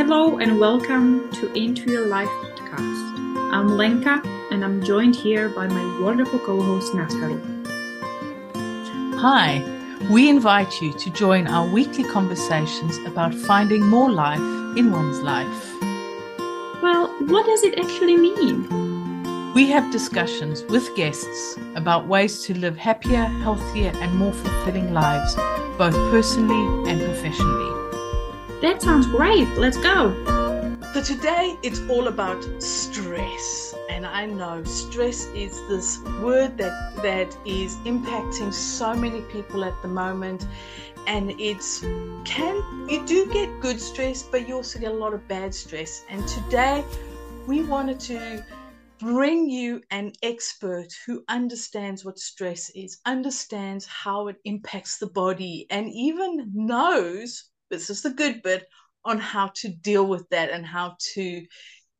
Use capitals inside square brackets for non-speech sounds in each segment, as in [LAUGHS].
Hello and welcome to Into Your Life podcast. I'm Lenka and I'm joined here by my wonderful co host Natalie. Hi, we invite you to join our weekly conversations about finding more life in one's life. Well, what does it actually mean? We have discussions with guests about ways to live happier, healthier, and more fulfilling lives, both personally and professionally. That sounds great. Let's go. So, today it's all about stress. And I know stress is this word that, that is impacting so many people at the moment. And it's can you do get good stress, but you also get a lot of bad stress. And today we wanted to bring you an expert who understands what stress is, understands how it impacts the body, and even knows this is the good bit on how to deal with that and how to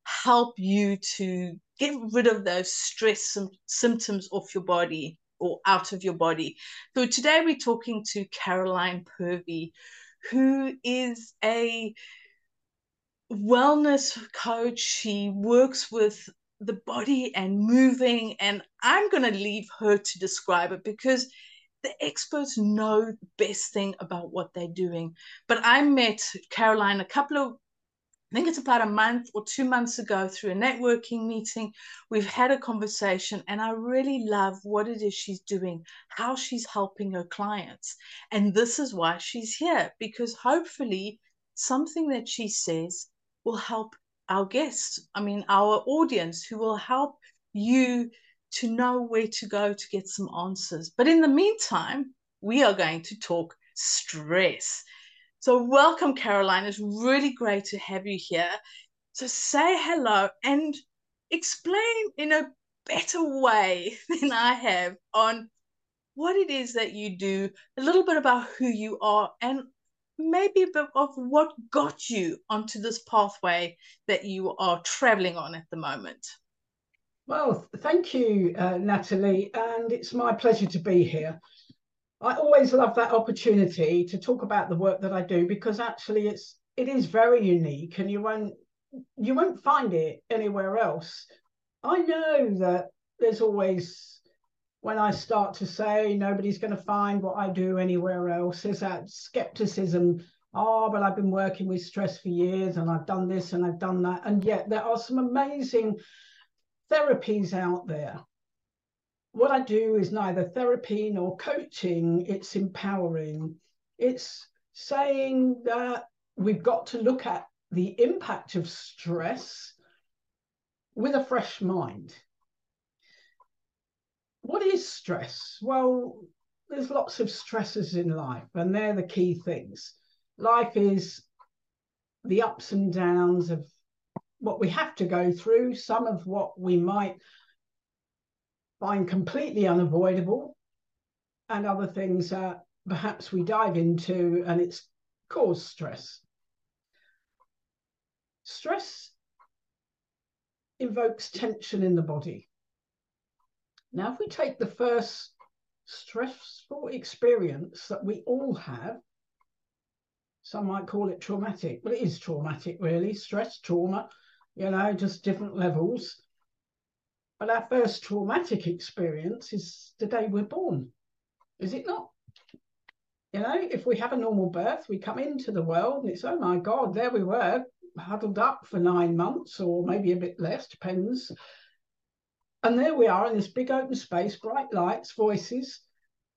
help you to get rid of those stress symptoms off your body or out of your body. So today we're talking to Caroline Purvey, who is a wellness coach. She works with the body and moving, and I'm going to leave her to describe it because the experts know the best thing about what they're doing. But I met Caroline a couple of I think it's about a month or two months ago through a networking meeting. We've had a conversation, and I really love what it is she's doing, how she's helping her clients. And this is why she's here, because hopefully, something that she says will help our guests, I mean, our audience, who will help you to know where to go to get some answers. But in the meantime, we are going to talk stress. So, welcome, Caroline. It's really great to have you here. So, say hello and explain in a better way [LAUGHS] than I have on what it is that you do, a little bit about who you are, and maybe a bit of what got you onto this pathway that you are traveling on at the moment. Well, thank you, uh, Natalie, and it's my pleasure to be here. I always love that opportunity to talk about the work that I do because actually it's it is very unique and you won't you won't find it anywhere else. I know that there's always when I start to say nobody's going to find what I do anywhere else, there's that skepticism. Oh, but I've been working with stress for years and I've done this and I've done that. And yet there are some amazing therapies out there what I do is neither therapy nor coaching, it's empowering. It's saying that we've got to look at the impact of stress with a fresh mind. What is stress? Well, there's lots of stresses in life, and they're the key things. Life is the ups and downs of what we have to go through, some of what we might find completely unavoidable, and other things that perhaps we dive into and it's caused stress. Stress invokes tension in the body. Now, if we take the first stressful experience that we all have, some might call it traumatic. Well, it is traumatic, really. Stress, trauma, you know, just different levels. But our first traumatic experience is the day we're born, is it not? You know, if we have a normal birth, we come into the world and it's, oh my God, there we were, huddled up for nine months or maybe a bit less, depends. And there we are in this big open space, bright lights, voices,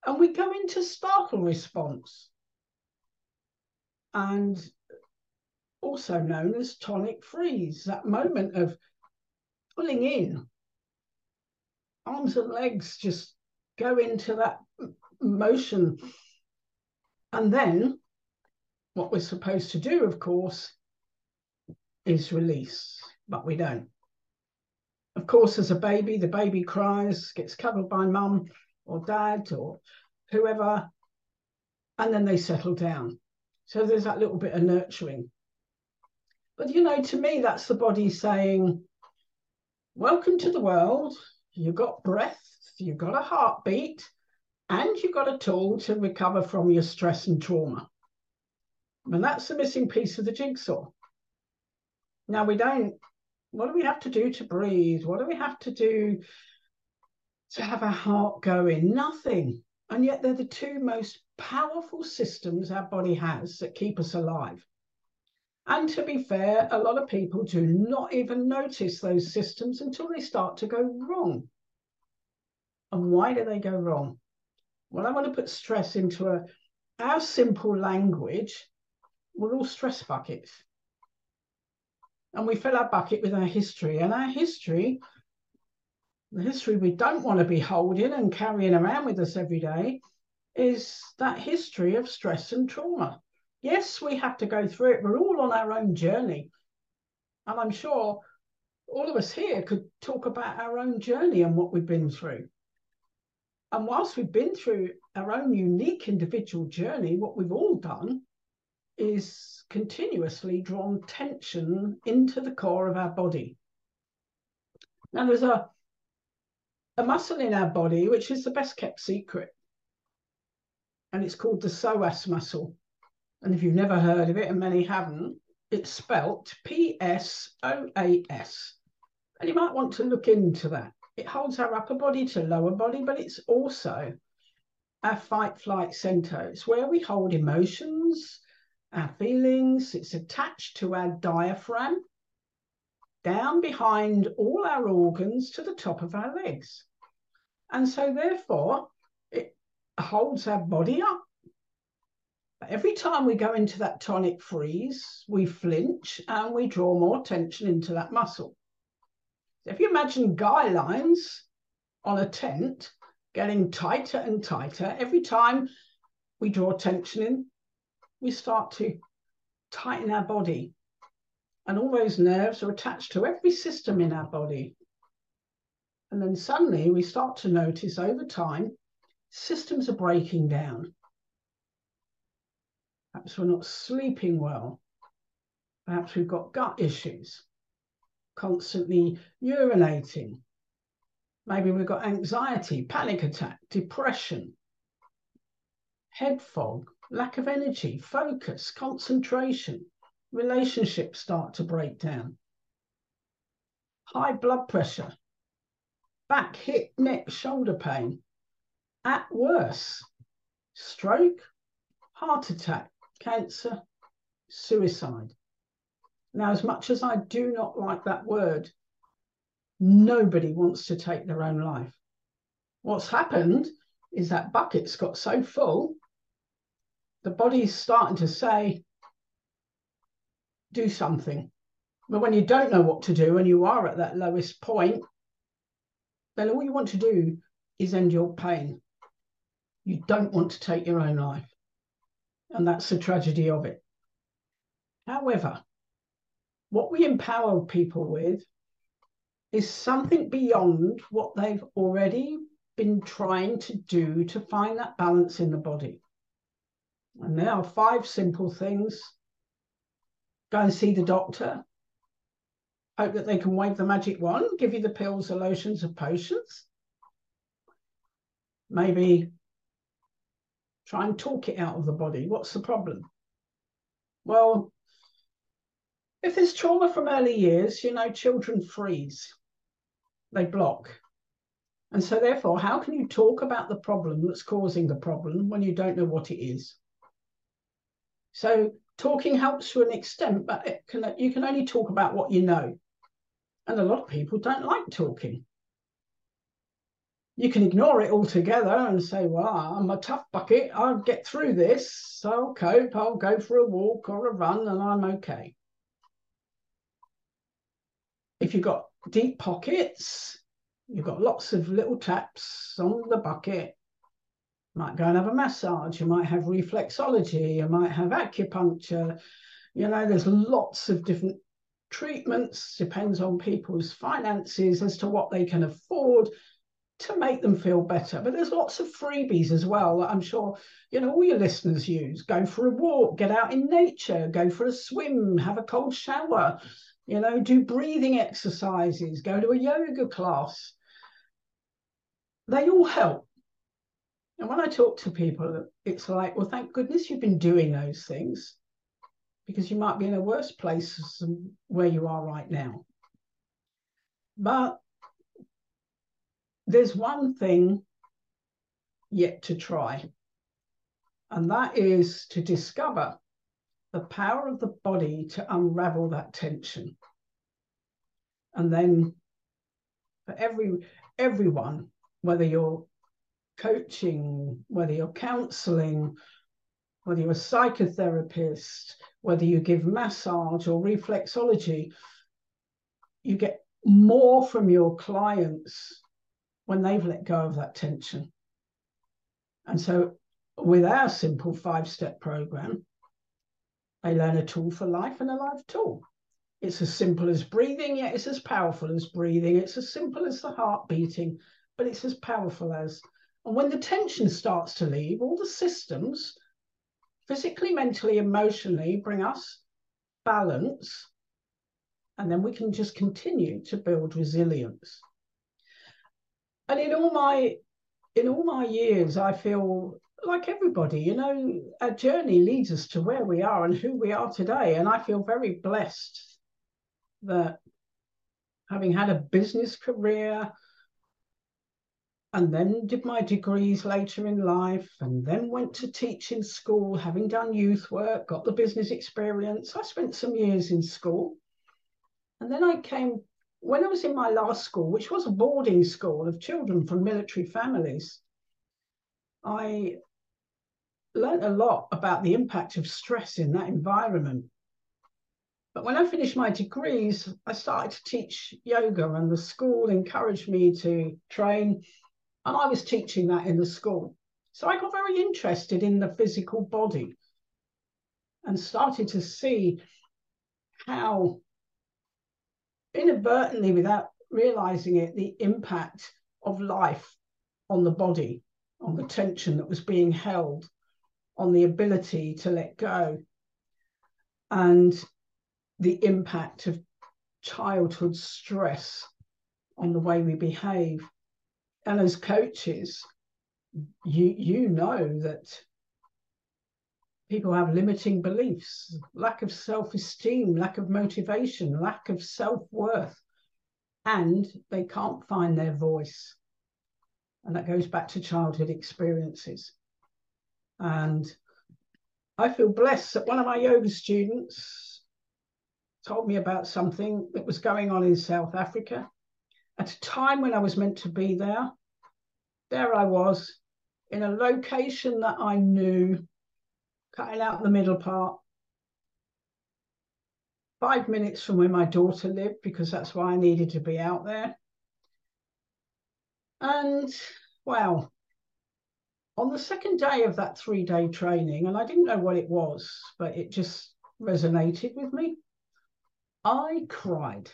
and we go into startle response. And also known as tonic freeze, that moment of pulling in arms and legs just go into that motion. And then what we're supposed to do, of course, is release, but we don't. Of course, as a baby, the baby cries, gets cuddled by mum or dad or whoever, and then they settle down. So there's that little bit of nurturing. But you know, to me, that's the body saying, Welcome to the world you've got breath, you've got a heartbeat, and you've got a tool to recover from your stress and trauma. And that's the missing piece of the jigsaw. Now we don't, what do we have to do to breathe? What do we have to do to have our heart going? Nothing. And yet they're the two most powerful systems our body has that keep us alive. And to be fair, a lot of people do not even notice those systems until they start to go wrong. And why do they go wrong? Well, I want to put stress into a our simple language. We're all stress buckets. And we fill our bucket with our history. And our history, the history we don't want to be holding and carrying around with us every day, is that history of stress and trauma. Yes, we have to go through it. We're all on our own journey. And I'm sure all of us here could talk about our own journey and what we've been through. And whilst we've been through our own unique individual journey, what we've all done is continuously drawn tension into the core of our body. Now, there's a, a muscle in our body which is the best kept secret, and it's called the psoas muscle. And if you've never heard of it, and many haven't, it's spelt P S O A S. And you might want to look into that. It holds our upper body to lower body, but it's also our fight flight center. It's where we hold emotions, our feelings. It's attached to our diaphragm, down behind all our organs to the top of our legs. And so, therefore, it holds our body up Every time we go into that tonic freeze, we flinch and we draw more tension into that muscle. If you imagine guy lines on a tent getting tighter and tighter, every time we draw tension in, we start to tighten our body. And all those nerves are attached to every system in our body. And then suddenly we start to notice over time, systems are breaking down. Perhaps we're not sleeping well. Perhaps we've got gut issues, constantly urinating. Maybe we've got anxiety, panic attack, depression, head fog, lack of energy, focus, concentration. Relationships start to break down. High blood pressure, back, hip, neck, shoulder pain. At worst, stroke, heart attack, cancer, suicide. Now, as much as I do not like that word, nobody wants to take their own life. What's happened is that bucket's got so full, the body's starting to say, do something. But when you don't know what to do and you are at that lowest point, then all you want to do is end your pain. You don't want to take your own life. And that's the tragedy of it. However, what we empower people with is something beyond what they've already been trying to do to find that balance in the body. And there are five simple things. Go and see the doctor. Hope that they can wave the magic wand, give you the pills, the lotions, the potions. Maybe Try and talk it out of the body. What's the problem? Well, if there's trauma from early years, you know, children freeze, they block. And so, therefore, how can you talk about the problem that's causing the problem when you don't know what it is? So, talking helps to an extent, but can, you can only talk about what you know. And a lot of people don't like talking you can ignore it altogether and say, well, I'm a tough bucket. I'll get through this. So I'll cope. I'll go for a walk or a run and I'm okay. If you've got deep pockets, you've got lots of little taps on the bucket. You might go and have a massage. You might have reflexology. You might have acupuncture. You know, there's lots of different treatments. Depends on people's finances as to what they can afford to make them feel better. But there's lots of freebies as well that I'm sure you know all your listeners use. Go for a walk, get out in nature, go for a swim, have a cold shower, you know, do breathing exercises, go to a yoga class. They all help. And when I talk to people, it's like, well, thank goodness you've been doing those things. because you might be in a worse place than where you are right now. But there's one thing yet to try, and that is to discover the power of the body to unravel that tension. And then for every everyone, whether you're coaching, whether you're counseling, whether you're a psychotherapist, whether you give massage or reflexology, you get more from your clients when they've let go of that tension. And so, with our simple five step program, they learn a tool for life and a life tool. It's as simple as breathing, yet it's as powerful as breathing. It's as simple as the heart beating, but it's as powerful as. And when the tension starts to leave, all the systems, physically, mentally, emotionally, bring us balance. And then we can just continue to build resilience. And in all my in all my years, I feel like everybody, you know, a journey leads us to where we are and who we are today. And I feel very blessed that having had a business career and then did my degrees later in life and then went to teaching school, having done youth work, got the business experience. I spent some years in school. And then I came, when I was in my last school, which was a boarding school of children from military families, I learned a lot about the impact of stress in that environment. But when I finished my degrees, I started to teach yoga, and the school encouraged me to train. And I was teaching that in the school. So I got very interested in the physical body and started to see how, inadvertently, without realizing it, the impact of life on the body, on the tension that was being held on the ability to let go and the impact of childhood stress on the way we behave. And as coaches, you you know that people have limiting beliefs, lack of self-esteem, lack of motivation, lack of self-worth, and they can't find their voice. And that goes back to childhood experiences. And I feel blessed that one of my yoga students told me about something that was going on in South Africa at a time when I was meant to be there. There I was in a location that I knew, cutting out the middle part, five minutes from where my daughter lived, because that's why I needed to be out there. And well, on the second day of that three day training, and I didn't know what it was, but it just resonated with me. I cried.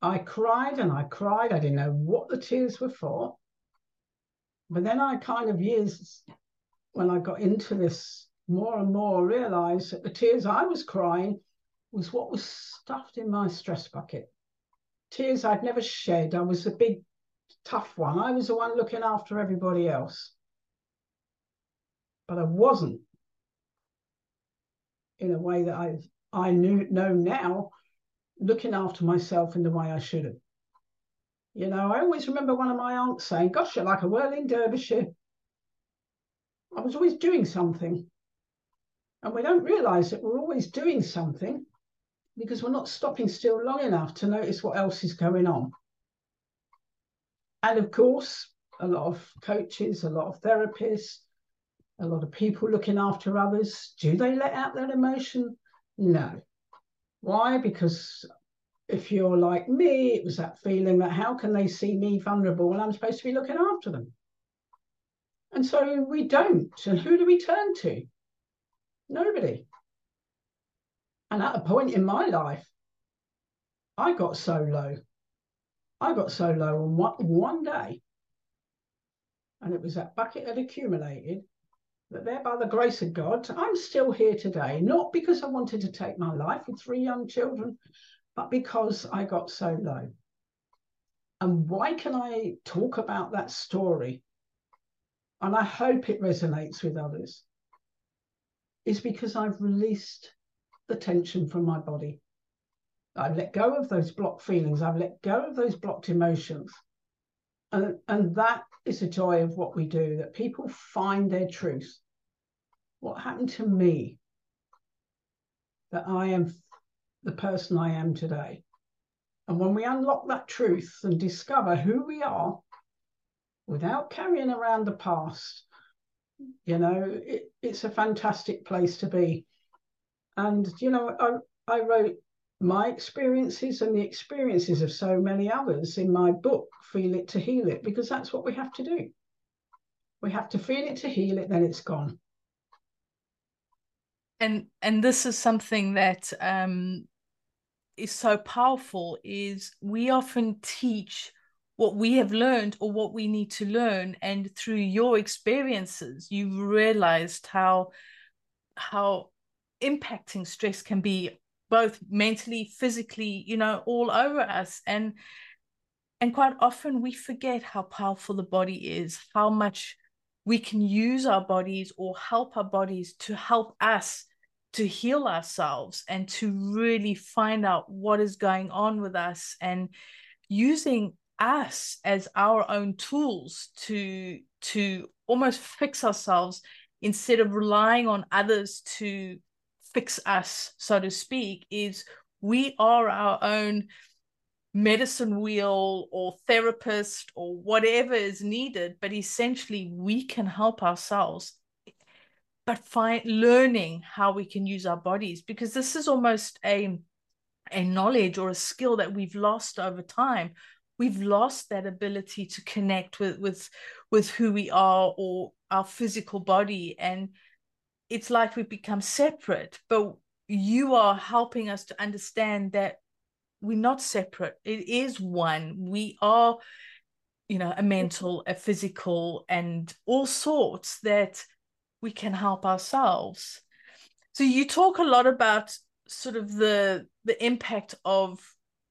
I cried and I cried. I didn't know what the tears were for. But then I kind of years, when I got into this more and more, realized that the tears I was crying was what was stuffed in my stress bucket. Tears I'd never shed. I was the big, tough one. I was the one looking after everybody else but I wasn't in a way that I I knew know now, looking after myself in the way I should have. You know, I always remember one of my aunts saying, "Gosh, you're like a whirling derbyshire." I was always doing something, and we don't realise that we're always doing something because we're not stopping still long enough to notice what else is going on. And of course, a lot of coaches, a lot of therapists, a lot of people looking after others. Do they let out that emotion? No. Why? Because if you're like me, it was that feeling that how can they see me vulnerable when I'm supposed to be looking after them? And so we don't. And who do we turn to? Nobody. And at a point in my life, I got so low. I got so low on one, one day. And it was that bucket had accumulated that there, by the grace of God, I'm still here today, not because I wanted to take my life with three young children, but because I got so low. And why can I talk about that story? And I hope it resonates with others. Is because I've released the tension from my body. I've let go of those blocked feelings. I've let go of those blocked emotions. And, and that is the joy of what we do, that people find their truth. What happened to me? That I am the person I am today. And when we unlock that truth and discover who we are without carrying around the past, you know, it, it's a fantastic place to be. And, you know, I, I wrote my experiences and the experiences of so many others in my book, Feel It to Heal It, because that's what we have to do. We have to feel it to heal it, then it's gone. And and this is something that um, is so powerful is we often teach what we have learned or what we need to learn. And through your experiences you've realized how how impacting stress can be both mentally physically you know all over us. And and quite often we forget how powerful the body is how much we can use our bodies or help our bodies to help us to heal ourselves and to really find out what is going on with us. And using us as our own tools to to almost fix ourselves instead of relying on others to fix us, so to speak, is we are our own medicine wheel or therapist or whatever is needed, but essentially we can help ourselves. But find learning how we can use our bodies because this is almost a a knowledge or a skill that we've lost over time we've lost that ability to connect with with with who we are or our physical body and it's like we've become separate, but you are helping us to understand that we're not separate. It is one. We are, you know, a mental, a physical, and all sorts that we can help ourselves. So you talk a lot about sort of the the impact of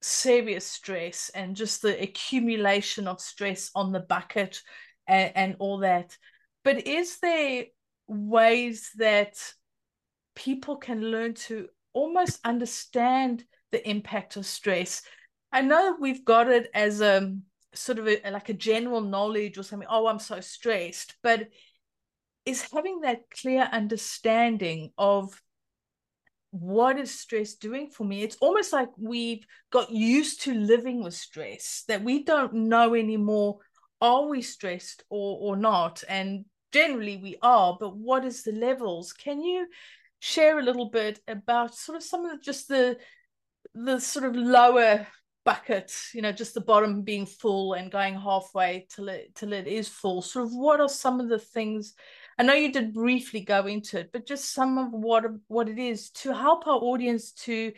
serious stress and just the accumulation of stress on the bucket and, and all that. But is there ways that people can learn to almost understand the impact of stress. I know we've got it as a sort of a, like a general knowledge or something. Oh, I'm so stressed, but is having that clear understanding of what is stress doing for me it's almost like we've got used to living with stress that we don't know anymore are we stressed or or not and generally we are, but what is the levels? Can you share a little bit about sort of some of the, just the the sort of lower bucket, you know, just the bottom being full and going halfway till it till it is full. Sort of what are some of the things? I know you did briefly go into it, but just some of what what it is to help our audience to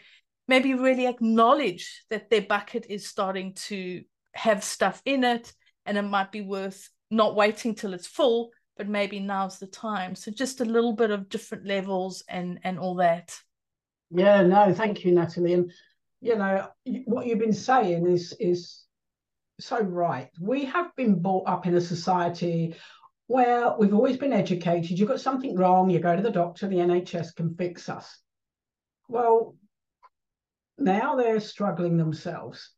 maybe really acknowledge that their bucket is starting to have stuff in it and it might be worth not waiting till it's full but maybe now's the time. So just a little bit of different levels and and all that. Yeah, no, thank you, Natalie. And you know what you've been saying is is so right. We have been brought up in a society where we've always been educated. You've got something wrong, you go to the doctor, the NHS can fix us. Well, now they're struggling themselves.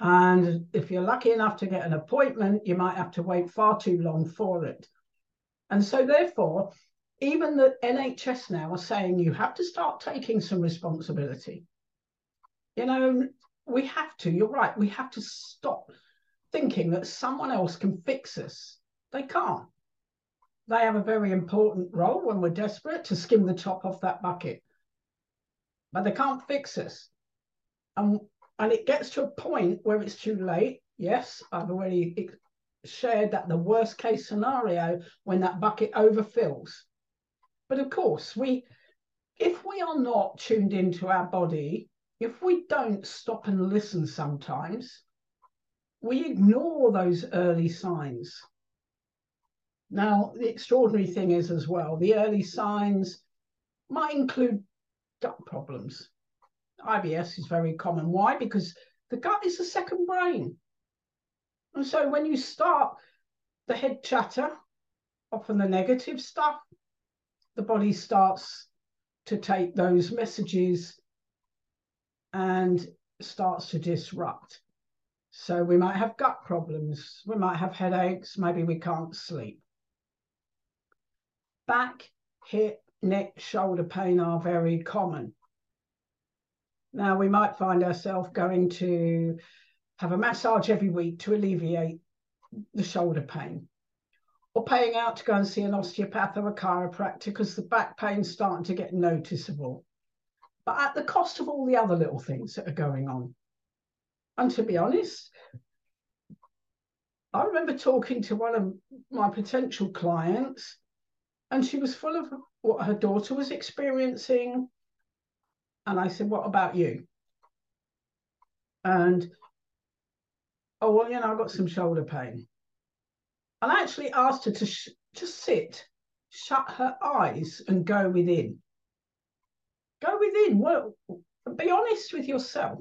And if you're lucky enough to get an appointment, you might have to wait far too long for it. And so, therefore, even the NHS now are saying you have to start taking some responsibility. You know, we have to, you're right, we have to stop thinking that someone else can fix us. They can't. They have a very important role when we're desperate to skim the top off that bucket, but they can't fix us. And, and it gets to a point where it's too late. Yes, I've already shared that the worst case scenario when that bucket overfills. But of course, we if we are not tuned into our body, if we don't stop and listen sometimes, we ignore those early signs. Now, the extraordinary thing is as well, the early signs might include gut problems. IBS is very common. Why? Because the gut is the second brain. And so when you start the head chatter, often the negative stuff, the body starts to take those messages and starts to disrupt. So we might have gut problems, we might have headaches, maybe we can't sleep. Back, hip, neck, shoulder pain are very common. Now, we might find ourselves going to have a massage every week to alleviate the shoulder pain, or paying out to go and see an osteopath or a chiropractor because the back pain's starting to get noticeable, but at the cost of all the other little things that are going on. And to be honest, I remember talking to one of my potential clients, and she was full of what her daughter was experiencing. And I said, What about you? And oh, well, you know, I've got some shoulder pain. And I actually asked her to sh- just sit, shut her eyes, and go within. Go within. Well, be honest with yourself.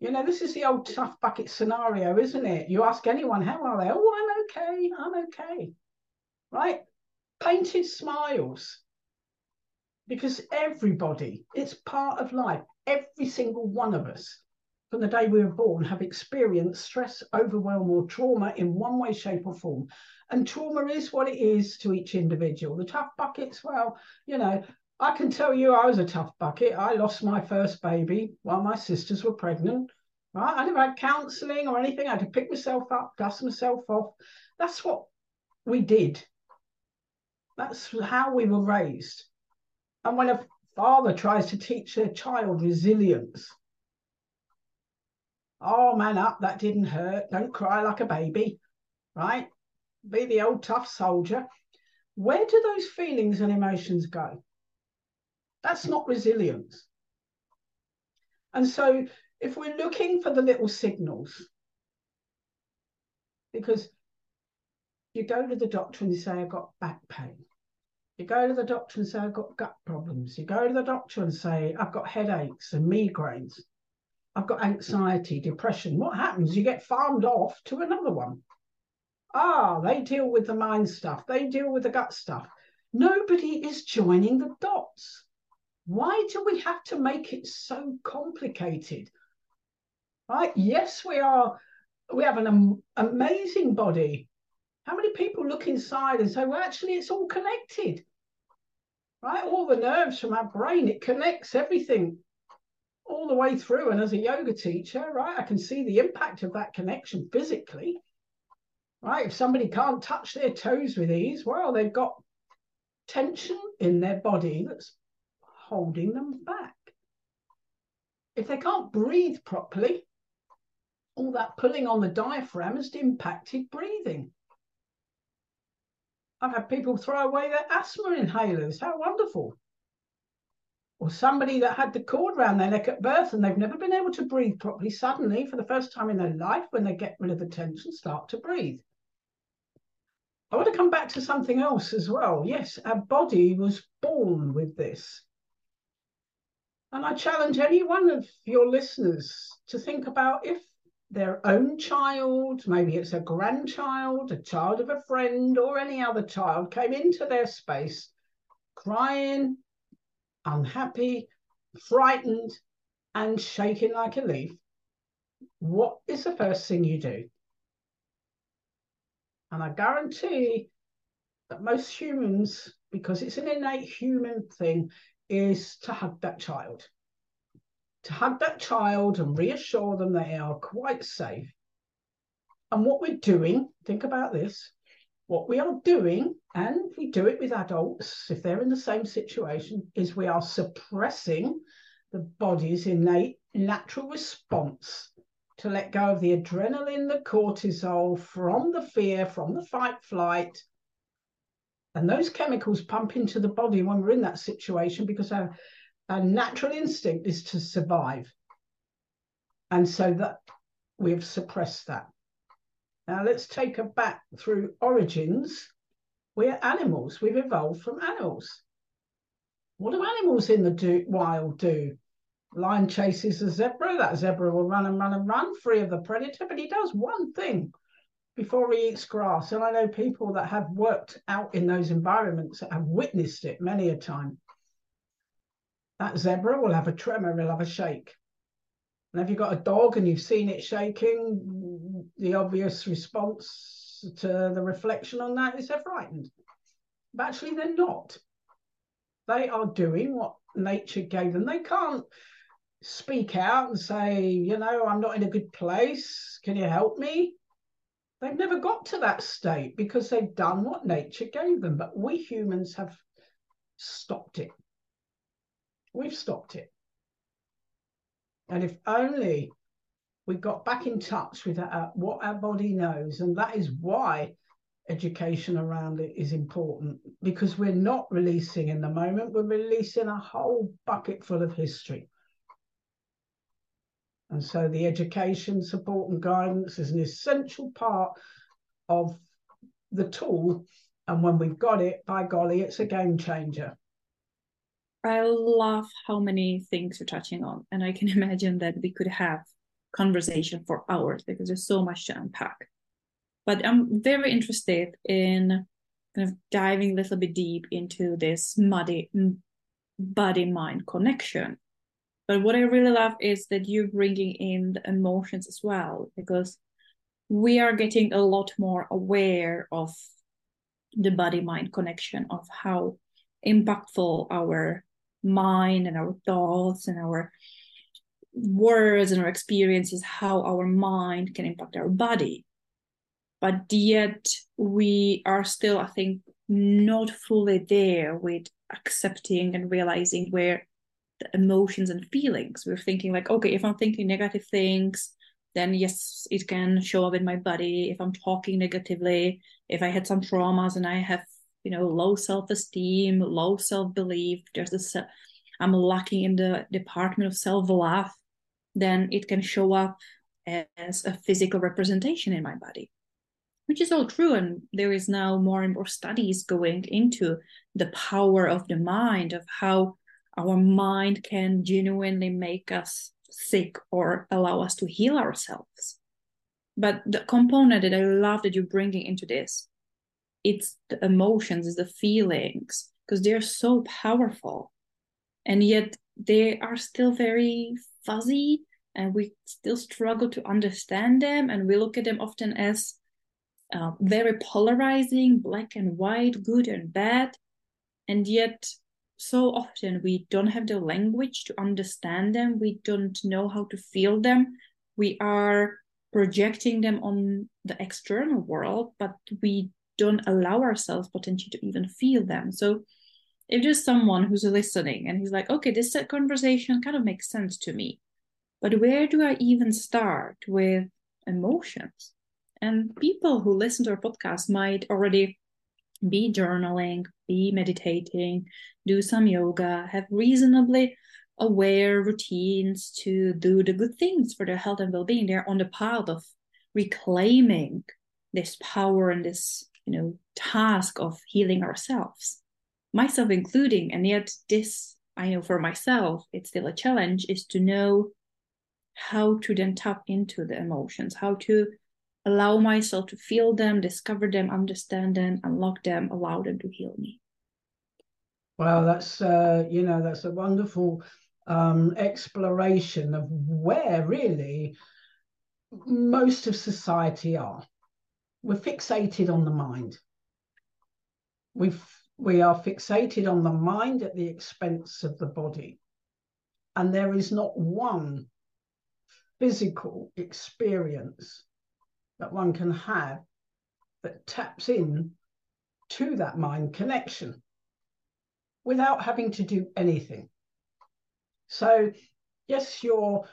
You know, this is the old tough bucket scenario, isn't it? You ask anyone, how are they? Oh, I'm okay. I'm okay. Right? Painted smiles. Because everybody, it's part of life. Every single one of us, from the day we were born, have experienced stress, overwhelm, or trauma in one way, shape, or form. And trauma is what it is to each individual. The tough buckets, well, you know, I can tell you I was a tough bucket. I lost my first baby while my sisters were pregnant. Right? I never had counselling or anything. I had to pick myself up, dust myself off. That's what we did. That's how we were raised. And when a father tries to teach their child resilience, oh man up, that didn't hurt. Don't cry like a baby, right? Be the old tough soldier. Where do those feelings and emotions go? That's not resilience. And so, if we're looking for the little signals, because you go to the doctor and you say, I've got back pain. You go to the doctor and say, I've got gut problems. You go to the doctor and say, I've got headaches and migraines. I've got anxiety, depression. What happens? You get farmed off to another one. Ah, they deal with the mind stuff, they deal with the gut stuff. Nobody is joining the dots. Why do we have to make it so complicated? Right? Yes, we are. We have an um, amazing body. How many people look inside and say, well, actually, it's all connected? Right? All the nerves from our brain, it connects everything all the way through. And as a yoga teacher, right, I can see the impact of that connection physically. Right? If somebody can't touch their toes with ease, well, they've got tension in their body that's holding them back. If they can't breathe properly, all that pulling on the diaphragm has impacted breathing. I've had people throw away their asthma inhalers. How wonderful. Or somebody that had the cord around their neck at birth and they've never been able to breathe properly, suddenly, for the first time in their life, when they get rid of the tension, start to breathe. I want to come back to something else as well. Yes, our body was born with this. And I challenge any one of your listeners to think about if their own child, maybe it's a grandchild, a child of a friend, or any other child came into their space crying, unhappy, frightened, and shaking like a leaf. What is the first thing you do? And I guarantee that most humans, because it's an innate human thing, is to hug that child. To hug that child and reassure them they are quite safe. And what we're doing, think about this, what we are doing, and we do it with adults if they're in the same situation, is we are suppressing the body's innate natural response to let go of the adrenaline, the cortisol from the fear, from the fight flight, and those chemicals pump into the body when we're in that situation because our, our natural instinct is to survive. And so that we've suppressed that. Now let's take a back through origins. We're animals. We've evolved from animals. What do animals in the do, wild do? Lion chases a zebra. That zebra will run and run and run free of the predator, but he does one thing before he eats grass. And I know people that have worked out in those environments that have witnessed it many a time. That zebra will have a tremor, will have a shake. And if you've got a dog and you've seen it shaking, the obvious response to the reflection on that is they're frightened. But actually, they're not. They are doing what nature gave them. They can't speak out and say, you know, I'm not in a good place. Can you help me? They've never got to that state because they've done what nature gave them. But we humans have stopped it. We've stopped it. And if only we got back in touch with our, what our body knows, and that is why education around it is important because we're not releasing in the moment, we're releasing a whole bucket full of history. And so the education, support, and guidance is an essential part of the tool. And when we've got it, by golly, it's a game changer. I love how many things you're touching on. And I can [LAUGHS] imagine that we could have conversation for hours because there's so much to unpack. But I'm very interested in kind of diving a little bit deep into this muddy body mind connection but what I really love is that you're bringing in the emotions as well, because we are getting a lot more aware of the body mind connection, of how impactful our mind and our thoughts and our words and our experiences, how our mind can impact our body. But yet, we are still, I think, not fully there with accepting and realizing where the emotions and feelings. We're thinking like, okay, if I'm thinking negative things, then yes, it can show up in my body. If I'm talking negatively, if I had some traumas and I have, you know, low self-esteem, low self-belief, there's this, uh, I'm lacking in the department of self-love, then it can show up as a physical representation in my body which is all true and there is now more and more studies going into the power of the mind of how our mind can genuinely make us sick or allow us to heal ourselves. But the component that I love that you're bringing into this, it's the emotions, it's the feelings, because they're so powerful. And yet they are still very fuzzy and we still struggle to understand them. And we look at them often as uh, very polarizing, black and white, good and bad. And yet so often we don't have the language to understand them we don't know how to feel them we are projecting them on the external world but we don't allow ourselves potentially to even feel them so if there's someone who's listening and he's like okay this conversation kind of makes sense to me but where do i even start with emotions and people who listen to our podcast might already be journaling, be meditating, do some yoga, have reasonably aware routines to do the good things for their health and well-being. They're on the path of reclaiming this power and this, you know, task of healing ourselves, myself including. And yet, this I know for myself, it's still a challenge, is to know how to then tap into the emotions, how to allow myself to feel them, discover them, understand them, unlock them, allow them to heal me. Well, that's uh, you know that's a wonderful um, exploration of where really most of society are. We're fixated on the mind. We we are fixated on the mind at the expense of the body, and there is not one physical experience that one can have that taps in to that mind connection without having to do anything. So, yes, your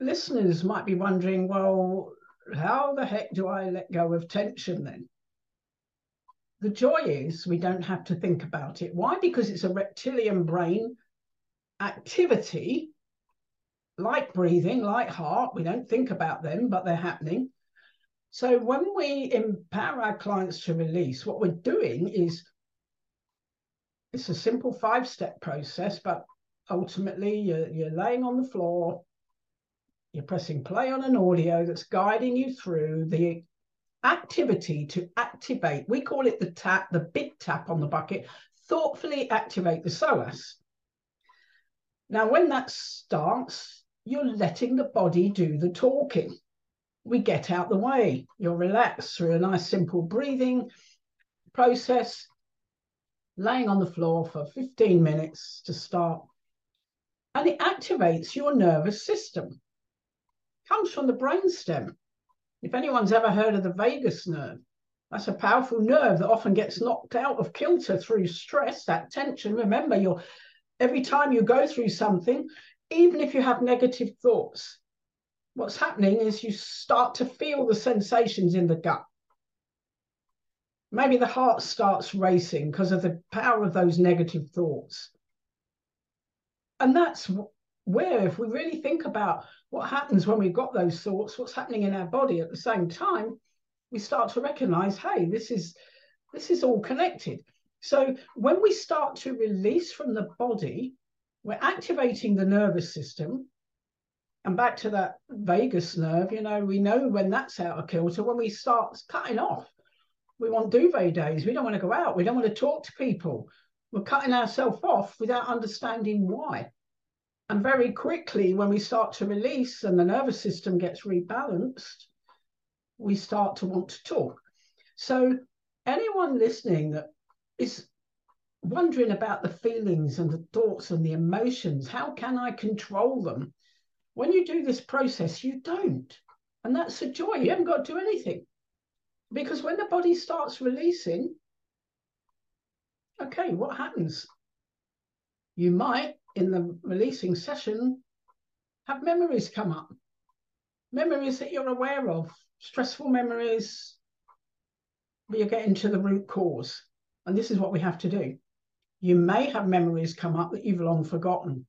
listeners might be wondering, well, how the heck do I let go of tension then? The joy is we don't have to think about it. Why? Because it's a reptilian brain activity, like breathing, like heart. We don't think about them, but they're happening. So when we empower our clients to release, what we're doing is it's a simple five-step process, but ultimately you're, you're laying on the floor, you're pressing play on an audio that's guiding you through the activity to activate. We call it the tap, the big tap on the bucket, thoughtfully activate the psoas. Now, when that starts, you're letting the body do the talking. We get out the way. You're relaxed through a nice, simple breathing process, laying on the floor for 15 minutes to start. And it activates your nervous system. Comes from the brainstem. If anyone's ever heard of the vagus nerve, that's a powerful nerve that often gets knocked out of kilter through stress, that tension. Remember, you're every time you go through something, even if you have negative thoughts, what's happening is you start to feel the sensations in the gut. Maybe the heart starts racing because of the power of those negative thoughts. And that's where, if we really think about what happens when we've got those thoughts, what's happening in our body at the same time, we start to recognize, hey, this is this is all connected. So when we start to release from the body, we're activating the nervous system. And back to that vagus nerve, you know, we know when that's out of kilter, when we start cutting off. We want duvet days. We don't want to go out. We don't want to talk to people. We're cutting ourselves off without understanding why. And very quickly, when we start to release and the nervous system gets rebalanced, we start to want to talk. So, anyone listening that is wondering about the feelings and the thoughts and the emotions, how can I control them? When you do this process, you don't. And that's a joy. You haven't got to do anything. Because when the body starts releasing, okay, what happens? You might, in the releasing session, have memories come up, memories that you're aware of, stressful memories, but you're getting to the root cause. And this is what we have to do. You may have memories come up that you've long forgotten.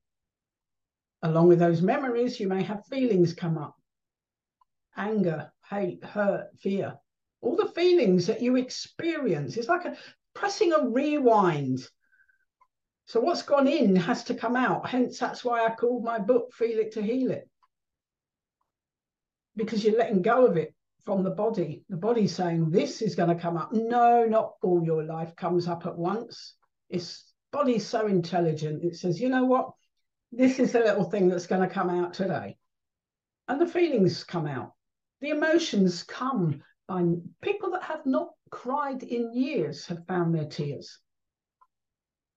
Along with those memories, you may have feelings come up anger, hate, hurt, fear. All the feelings that you experience. It's like a pressing a rewind. So what's gone in has to come out. Hence, that's why I called my book Feel It to Heal It. Because you're letting go of it from the body. The body's saying this is going to come up. No, not all your life comes up at once. Its body's so intelligent. It says, you know what? This is the little thing that's going to come out today. And the feelings come out. The emotions come by people that have not cried in years have found their tears.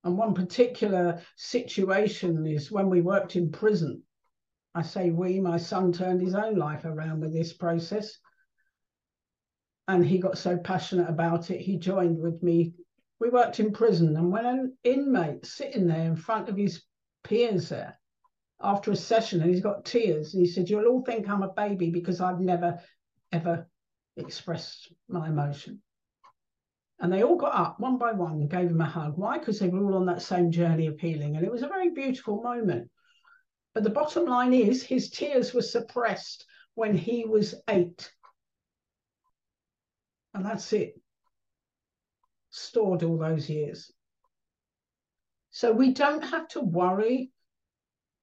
And one particular situation is when we worked in prison. I say we, my son turned his own life around with this process and he got so passionate about it, he joined with me. We worked in prison, and when an inmate sitting there in front of his peers there after a session, and he's got tears, and he said, "You'll all think I'm a baby because I've never ever expressed my emotion." And they all got up one by one and gave him a hug. Why? Because they were all on that same journey of healing, and it was a very beautiful moment. But the bottom line is, his tears were suppressed when he was eight and that's it. Stored all those years. So we don't have to worry,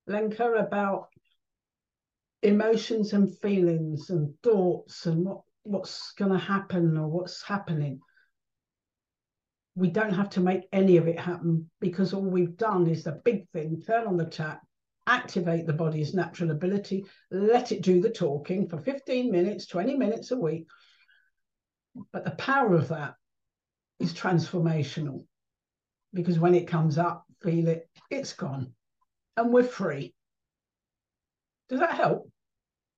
Lenka, about emotions and feelings and thoughts and what, what's going to happen or what's happening. We don't have to make any of it happen because all we've done is the big thing turn on the tap, activate the body's natural ability, let it do the talking for 15 minutes, 20 minutes a week, but the power of that is transformational because when it comes up, feel it, it's gone and we're free. Does that help?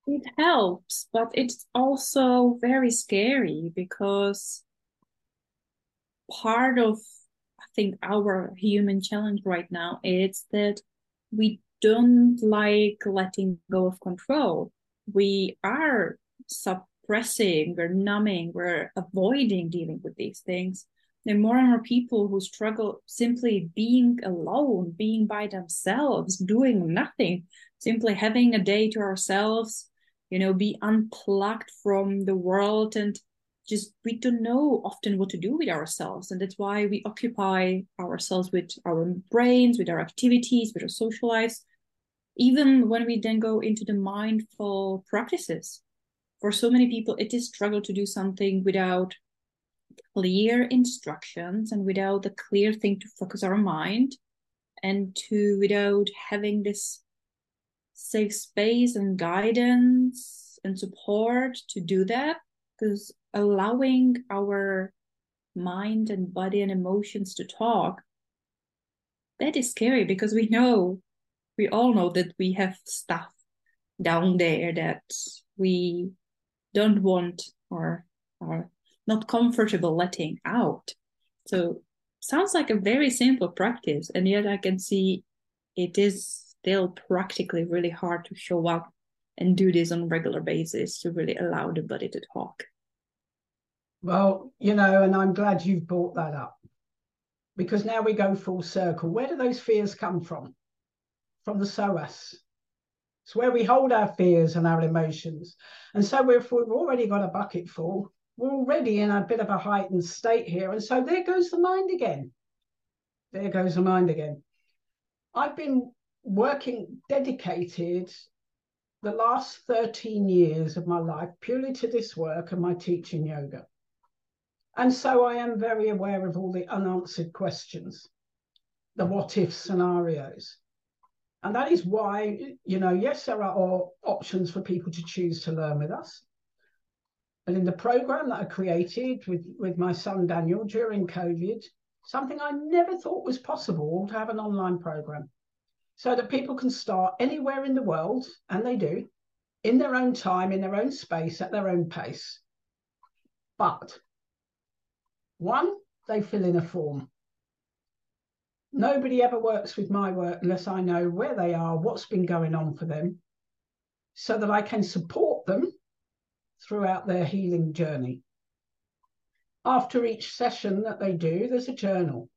It helps, but it's also very scary because part of I think our human challenge right now is that we don't like letting go of control. We are suppressing, we're numbing, we're avoiding dealing with these things. There are more and more people who struggle simply being alone, being by themselves, doing nothing, simply having a day to ourselves, you know, be unplugged from the world and just we don't know often what to do with ourselves. And that's why we occupy ourselves with our brains, with our activities, with our social lives. Even when we then go into the mindful practices, for so many people, it is struggle to do something without clear instructions and without a clear thing to focus our mind. and to without having this safe space and guidance and support to do that because allowing our mind and body and emotions to talk that is scary because we know we all know that we have stuff down there that we don't want or are not comfortable letting out. So sounds like a very simple practice and yet i can see it is still practically really hard to show up and do this on a regular basis to really allow the body to talk well you know and i'm glad you've brought that up. Because now we go full circle. Where do those fears come from? From the psoas it's where we hold our fears and our emotions. And so if we've already got a bucket full we're already in a bit of a heightened state here. And so there goes the mind again. There goes the mind again. I've been working dedicated the last 13 years of my life purely to this work and my teaching yoga. And so I am very aware of all the unanswered questions, the what if scenarios. And that is why, you know, yes, there are options for people to choose to learn with us. But in the program that I created with, with my son Daniel during COVID, something I never thought was possible to have an online program so that people can start anywhere in the world, and they do, in their own time, in their own space, at their own pace. But one, they fill in a form. Nobody ever works with my work unless I know where they are, what's been going on for them, so that I can support them throughout their healing journey. After each session that they do, there's a journal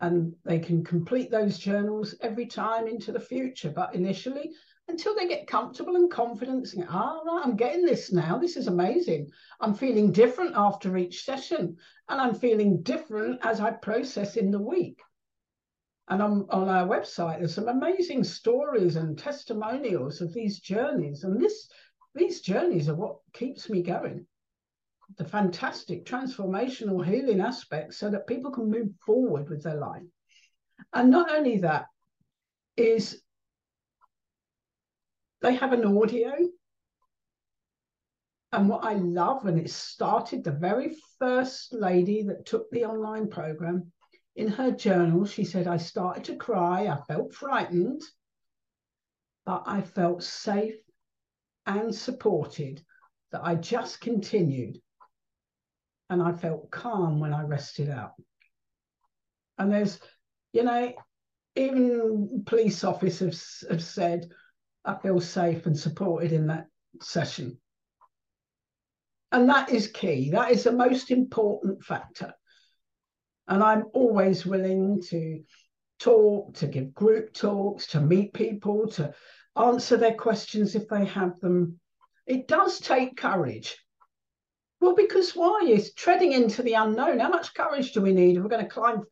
and they can complete those journals every time into the future. But initially, until they get comfortable and confident, saying, ah, right, I'm getting this now. This is amazing. I'm feeling different after each session, and I'm feeling different as I process in the week. And on, on our website, there's some amazing stories and testimonials of these journeys. And this these journeys are what keeps me going the fantastic transformational healing aspects so that people can move forward with their life. And not only that, is they have an audio. And what I love, and it started the very first lady that took the online program, in her journal, she said, I started to cry, I felt frightened, but I felt safe and supported that I just continued and I felt calm when I rested out. And there's, you know, even police officers have said, I feel safe and supported in that session. And that is key. That is the most important factor. And I'm always willing to talk, to give group talks, to meet people, to answer their questions if they have them. It does take courage. Well, because why? Is treading into the unknown. How much courage do we need if we're going to climb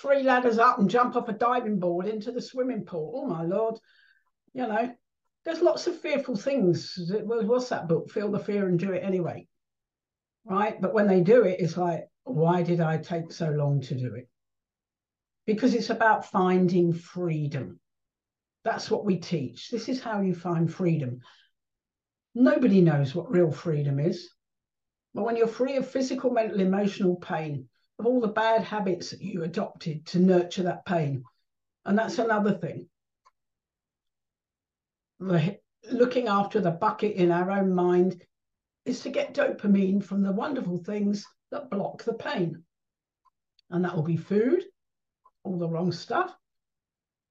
three ladders up and jump off a diving board into the swimming pool? Oh, my Lord. You know, there's lots of fearful things. What's that book? Feel the fear and do it anyway. Right. But when they do it, it's like, why did I take so long to do it? Because it's about finding freedom. That's what we teach. This is how you find freedom. Nobody knows what real freedom is. But when you're free of physical, mental, emotional pain, of all the bad habits that you adopted to nurture that pain. And that's another thing. The, looking after the bucket in our own mind is to get dopamine from the wonderful things that block the pain. And that will be food, all the wrong stuff.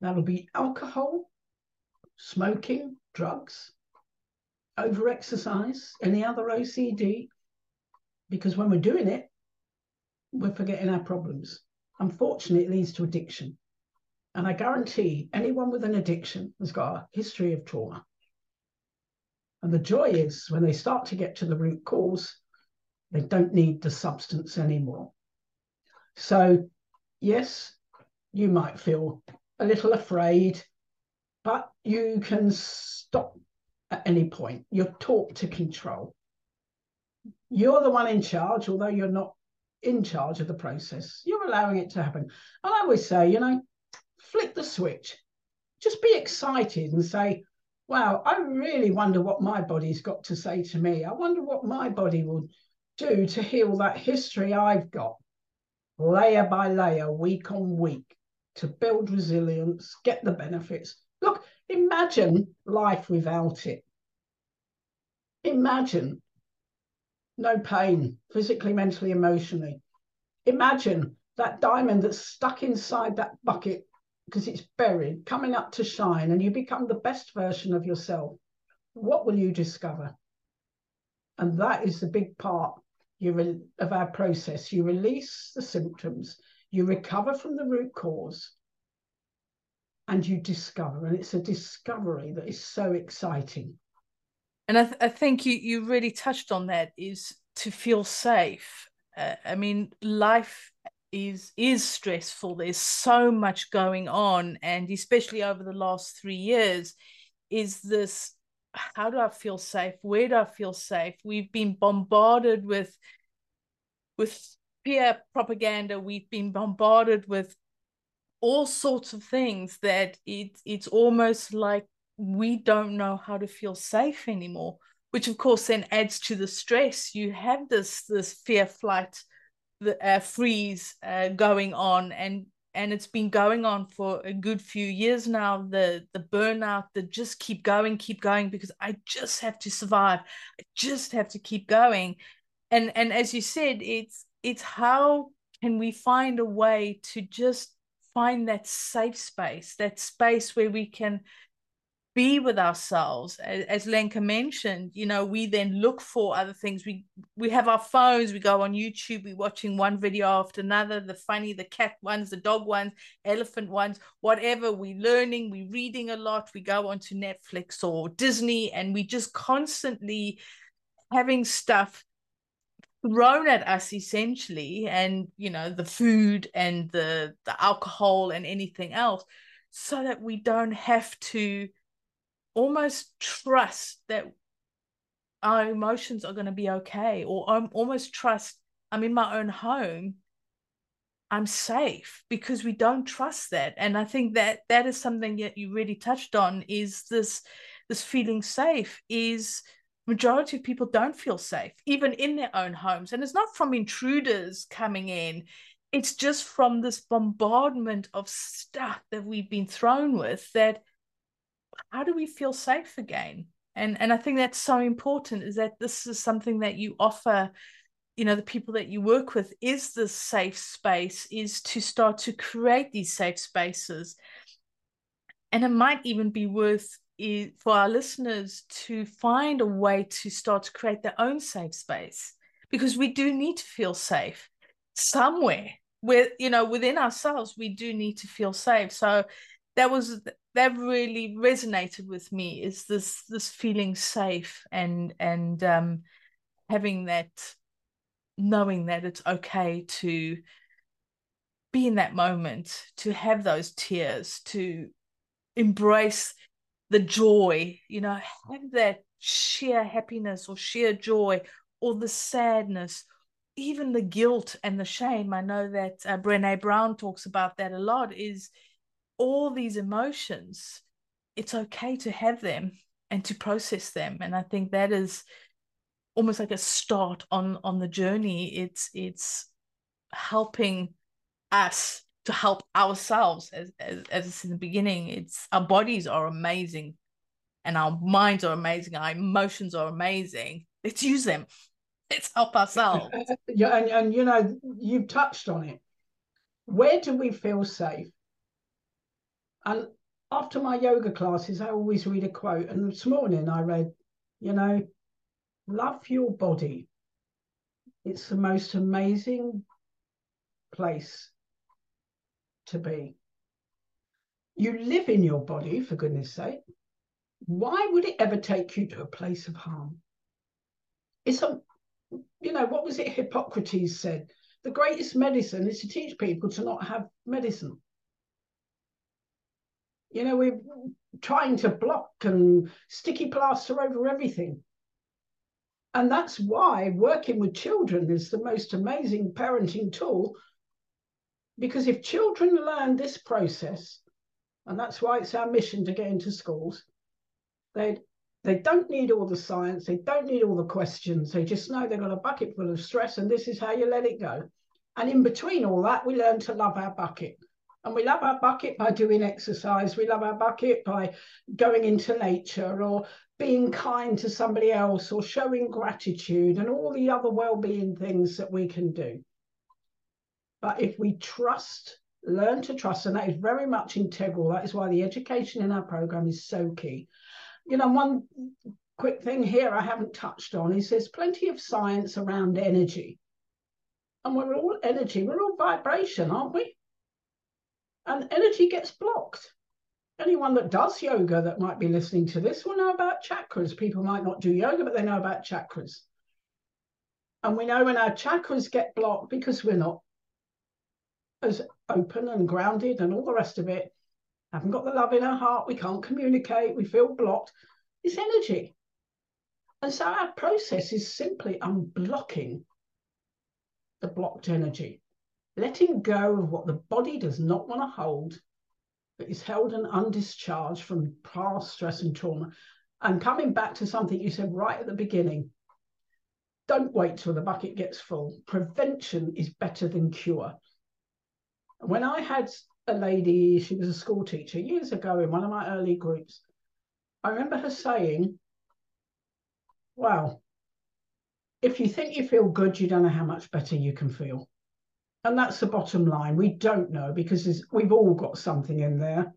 That'll be alcohol, smoking, drugs, over exercise, any other OCD, because when we're doing it, we're forgetting our problems. Unfortunately, it leads to addiction. And I guarantee anyone with an addiction has got a history of trauma. And the joy is when they start to get to the root cause, they don't need the substance anymore. So, yes, you might feel a little afraid, but you can stop at any point. You're taught to control. You're the one in charge, although you're not in charge of the process. You're allowing it to happen. And I always say, you know, flick the switch. Just be excited and say, wow, I really wonder what my body's got to say to me. I wonder what my body will do to heal that history I've got, layer by layer, week on week, to build resilience, get the benefits. Look, imagine life without it. Imagine no pain, physically, mentally, emotionally. Imagine that diamond that's stuck inside that bucket because it's buried, coming up to shine, and you become the best version of yourself. What will you discover? And that is the big part of our process. You release the symptoms, you recover from the root cause, and you discover. And it's a discovery that is so exciting. And I, th- I think you, you really touched on that is to feel safe. Uh, I mean, life is is stressful. There's so much going on, and especially over the last three years, is this how do I feel safe? Where do I feel safe? We've been bombarded with with peer propaganda. We've been bombarded with all sorts of things that it, it's almost like we don't know how to feel safe anymore which of course then adds to the stress you have this this fear flight the uh, freeze uh, going on and and it's been going on for a good few years now. The the burnout the just keep going keep going because i just have to survive. I just have to keep going. And and as you said it's it's how can we find a way to just find that safe space that space where we can be with ourselves as, lenka mentioned you know we then look for other things. We we have our phones we go on youtube we're watching one video after another the funny the cat ones the dog ones elephant ones whatever. We're learning we're reading a lot we go onto netflix or disney and we just constantly having stuff thrown at us essentially and you know the food and the the alcohol and anything else so that we don't have to almost trust that our emotions are going to be okay or I'm almost trust I'm in my own home I'm safe because we don't trust that. And I think that that is something that you really touched on is this this feeling safe is majority of people don't feel safe even in their own homes. And it's not from intruders coming in it's just from this bombardment of stuff that we've been thrown with that how do we feel safe again? And and i think that's so important is that this is something that you offer you know the people that you work with is the safe space is to start to create these safe spaces. And it might even be worth for our listeners to find a way to start to create their own safe space because we do need to feel safe somewhere. Where you know within ourselves we do need to feel safe. So that was that really resonated with me is this this feeling safe and and um having that knowing that it's okay to be in that moment to have those tears to embrace the joy you know have that sheer happiness or sheer joy or the sadness even the guilt and the shame. I know that uh, brene brown talks about that a lot is all these emotions, it's okay to have them and to process them. And I think that is almost like a start on on the journey. It's it's helping us to help ourselves as as as in the beginning. It's our bodies are amazing and our minds are amazing, our emotions are amazing. Let's use them. Let's help ourselves. [LAUGHS] yeah, and, and you know, you've touched on it. Where do we feel safe? And after my yoga classes, I always read a quote. And this morning I read, you know, love your body. It's the most amazing place to be. You live in your body, for goodness sake. Why would it ever take you to a place of harm? It's a, you know, what was it Hippocrates said? The greatest medicine is to teach people to not have medicine. You know, we're trying to block and sticky plaster over everything. And that's why working with children is the most amazing parenting tool. Because if children learn this process, and that's why it's our mission to get into schools, they they don't need all the science, they don't need all the questions. They just know they've got a bucket full of stress, and this is how you let it go. And in between all that, we learn to love our bucket. And we love our bucket by doing exercise. We love our bucket by going into nature or being kind to somebody else or showing gratitude and all the other well-being things that we can do. But if we trust, learn to trust, and that is very much integral. That is why the education in our program is so key. You know, one quick thing here I haven't touched on is there's plenty of science around energy. And we're all energy, we're all vibration, aren't we? And energy gets blocked anyone that does yoga that might be listening to this will know about chakras. People might not do yoga, but they know about chakras. And we know when our chakras get blocked because we're not as open and grounded and all the rest of it, haven't got the love in our heart, we can't communicate, we feel blocked. It's energy. And so our process is simply unblocking the blocked energy, letting go of what the body does not want to hold that is held and undischarged from past stress and trauma. And coming back to something you said right at the beginning, don't wait till the bucket gets full. Prevention is better than cure. When I had a lady, she was a school teacher years ago in one of my early groups, I remember her saying, Wow, if you think you feel good, you don't know how much better you can feel. And that's the bottom line. We don't know because we've all got something in there.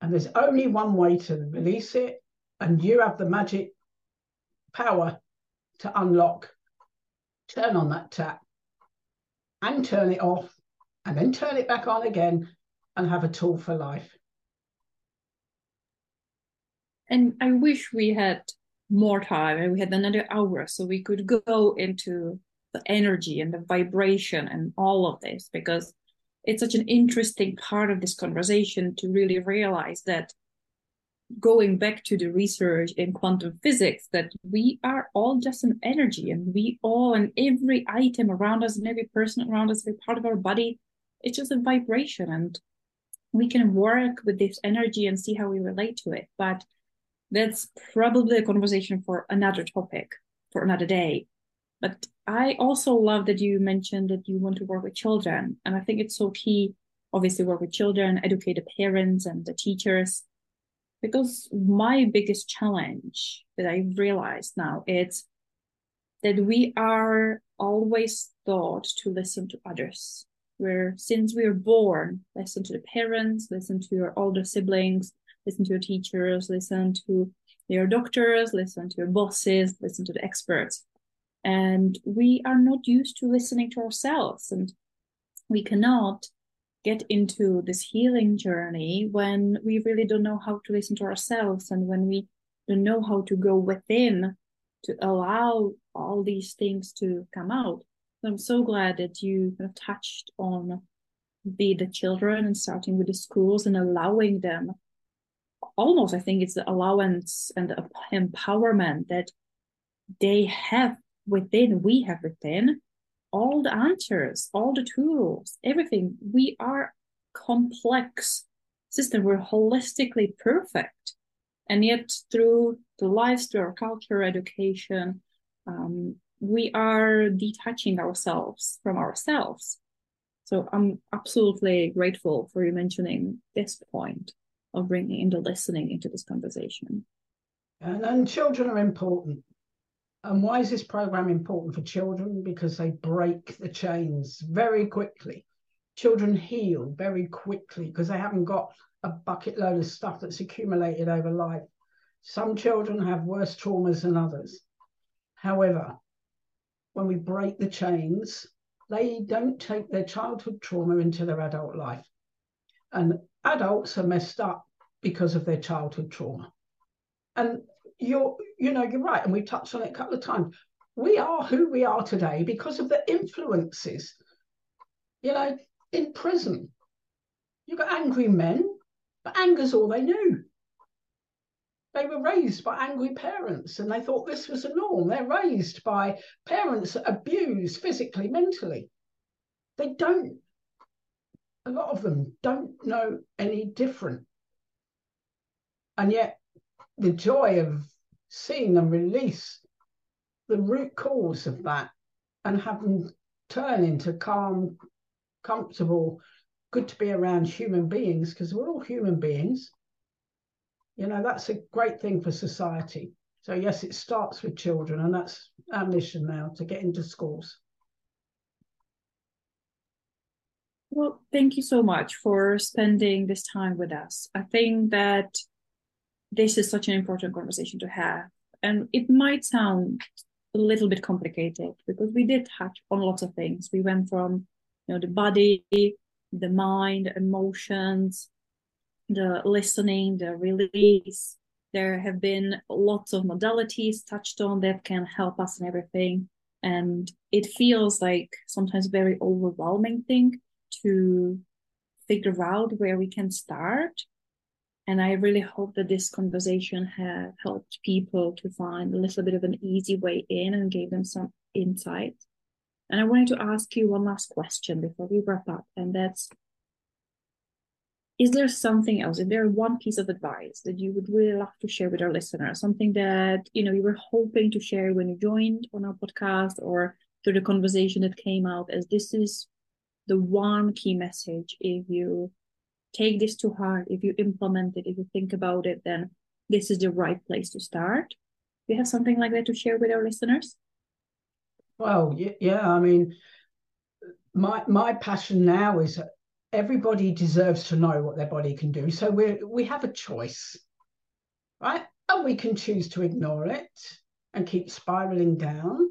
And there's only one way to release it. And you have the magic power to unlock, turn on that tap and turn it off and then turn it back on again and have a tool for life. And I wish we had more time and we had another hour so we could go into the energy and the vibration and all of this because it's such an interesting part of this conversation to really realize that going back to the research in quantum physics that we are all just an energy and we all and every item around us and every person around us every part of our body it's just a vibration and we can work with this energy and see how we relate to it. But that's probably a conversation for another topic for another day but I also love that you mentioned that you want to work with children. And I think it's so key, obviously, work with children, educate the parents and the teachers. Because my biggest challenge that I realized now is that we are always taught to listen to others. Where since we are born, listen to the parents, listen to your older siblings, listen to your teachers, listen to your doctors, listen to your bosses, listen to the experts and we are not used to listening to ourselves and we cannot get into this healing journey when we really don't know how to listen to ourselves and when we don't know how to go within to allow all these things to come out. So I'm so glad that you have touched on be the children and starting with the schools and allowing them almost I think it's the allowance and the empowerment that they have within, we have within all the answers, all the tools, everything. We are complex system. We're holistically perfect. And yet through the lives, through our culture, education, um, we are detaching ourselves from ourselves. So I'm absolutely grateful for you mentioning this point of bringing in the listening into this conversation. And, and children are important. And why is this program important for children? Because they break the chains very quickly. Children heal very quickly because they haven't got a bucket load of stuff that's accumulated over life. Some children have worse traumas than others. However, when we break the chains, they don't take their childhood trauma into their adult life. And adults are messed up because of their childhood trauma. And you're you know you're right and we've touched on it a couple of times we are who we are today because of the influences you know in prison you've got angry men but anger's all they knew They were raised by angry parents and they thought this was a norm. They're raised by parents that abuse physically, mentally. They don't, a lot of them don't know any different. And yet, the joy of seeing them release the root cause of that and have them turn into calm, comfortable, good to be around human beings because we're all human beings. You know, that's a great thing for society. So, yes, it starts with children, and that's our mission now to get into schools. Well, thank you so much for spending this time with us. I think that this is such an important conversation to have. And it might sound a little bit complicated because we did touch on lots of things. We went from, you know, the body, the mind, emotions, the listening, the release. There have been lots of modalities touched on that can help us in everything. And it feels like sometimes a very overwhelming thing to figure out where we can start. And I really hope that this conversation has helped people to find a little bit of an easy way in and gave them some insight. And I wanted to ask you one last question before we wrap up, and that's is there something else? Is there one piece of advice that you would really love to share with our listeners? Something that you know you were hoping to share when you joined on our podcast or through the conversation that came out as this is the one key message if you take this to heart. If you implement it if you think about it then this is the right place to start. Do you have something like that to share with our listeners? Well yeah i mean my my passion now is everybody deserves to know what their body can do. So we we have a choice right? And we can choose to ignore it and keep spiraling down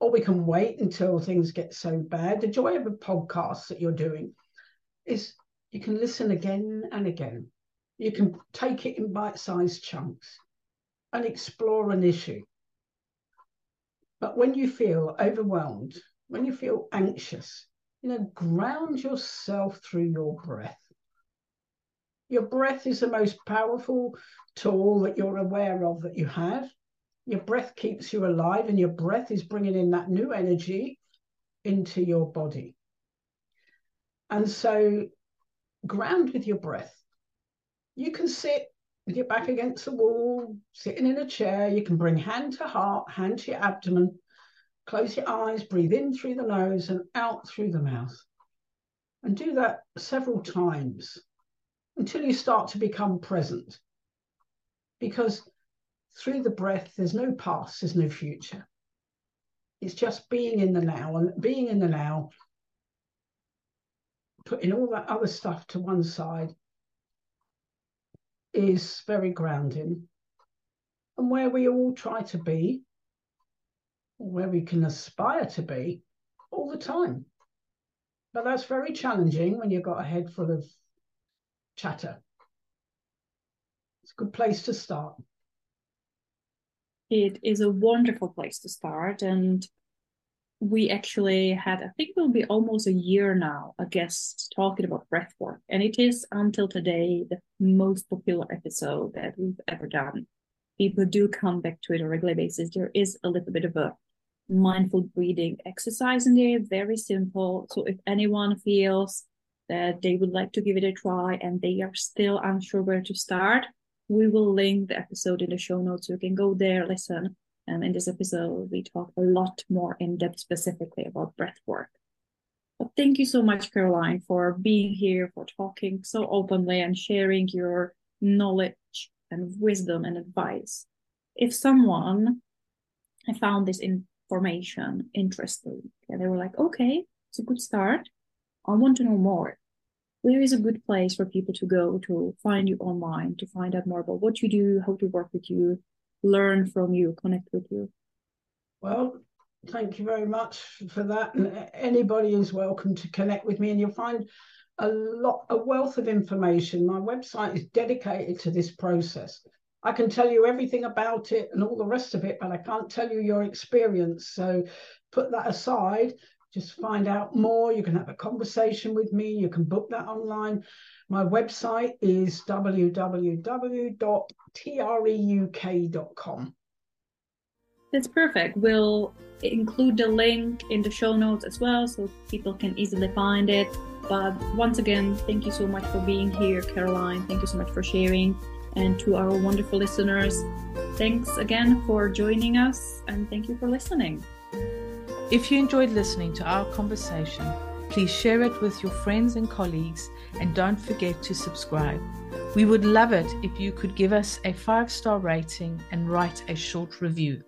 or we can wait until things get so bad. The joy of a podcast that you're doing is you can listen again and again. You can take it in bite sized chunks and explore an issue. But when you feel overwhelmed, when you feel anxious, you know, ground yourself through your breath. Your breath is the most powerful tool that you're aware of that you have. Your breath keeps you alive, and your breath is bringing in that new energy into your body. And so, ground with your breath. You can sit with your back against the wall, sitting in a chair. You can bring hand to heart, hand to your abdomen. Close your eyes, breathe in through the nose and out through the mouth. And do that several times until you start to become present. Because through the breath, there's no past, there's no future. It's just being in the now and being in the now, putting all that other stuff to one side is very grounding. And where we all try to be, where we can aspire to be all the time. But that's very challenging when you've got a head full of chatter. It's a good place to start it is a wonderful place to start. And we actually had, I think it will be almost a year now, a guest talking about breathwork. And it is until today the most popular episode that we've ever done. People do come back to it on a regular basis. There is a little bit of a mindful breathing exercise in there, very simple. So if anyone feels that they would like to give it a try and they are still unsure where to start, we will link the episode in the show notes so you can go there, listen. And in this episode, we talk a lot more in depth specifically about breath work. But thank you so much, Caroline, for being here, for talking so openly and sharing your knowledge and wisdom and advice. If someone found this information interesting and they were like, okay, it's a good start. I want to know more where is a good place for people to go to find you online, to find out more about what you do, how to work with you, learn from you, connect with you? Well, thank you very much for that. And anybody is welcome to connect with me, and you'll find a lot, a wealth of information. My website is dedicated to this process. I can tell you everything about it and all the rest of it, but I can't tell you your experience. So put that aside just find out more. You can have a conversation with me. You can book that online. My website is www.treuk.com. That's perfect. We'll include the link in the show notes as well so people can easily find it. But once again, thank you so much for being here, Caroline. Thank you so much for sharing. And to our wonderful listeners, thanks again for joining us and thank you for listening. If you enjoyed listening to our conversation, please share it with your friends and colleagues and don't forget to subscribe. We would love it if you could give us a five star rating and write a short review.